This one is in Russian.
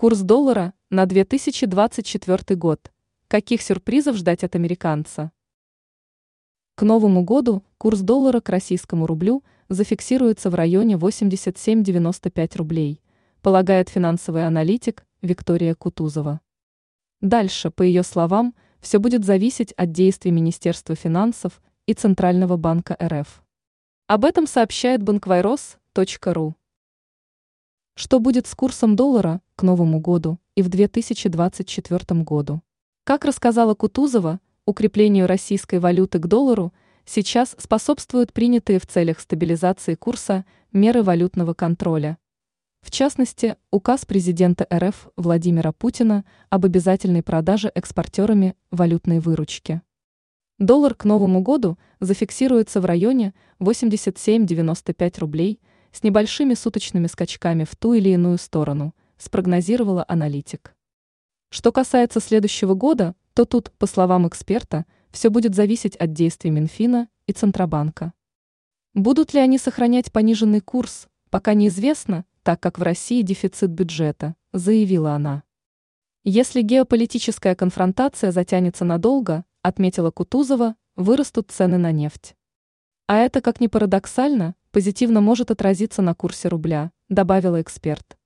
Курс доллара на 2024 год. Каких сюрпризов ждать от американца? К Новому году курс доллара к российскому рублю зафиксируется в районе 87,95 рублей, полагает финансовый аналитик Виктория Кутузова. Дальше, по ее словам, все будет зависеть от действий Министерства финансов и Центрального банка РФ. Об этом сообщает банквайрос.ру. Что будет с курсом доллара к Новому году и в 2024 году? Как рассказала Кутузова, укреплению российской валюты к доллару сейчас способствуют принятые в целях стабилизации курса меры валютного контроля. В частности, указ президента РФ Владимира Путина об обязательной продаже экспортерами валютной выручки. Доллар к Новому году зафиксируется в районе 87,95 рублей – с небольшими суточными скачками в ту или иную сторону, спрогнозировала аналитик. Что касается следующего года, то тут, по словам эксперта, все будет зависеть от действий Минфина и Центробанка. Будут ли они сохранять пониженный курс, пока неизвестно, так как в России дефицит бюджета, заявила она. Если геополитическая конфронтация затянется надолго, отметила Кутузова, вырастут цены на нефть. А это, как ни парадоксально, позитивно может отразиться на курсе рубля, добавила эксперт.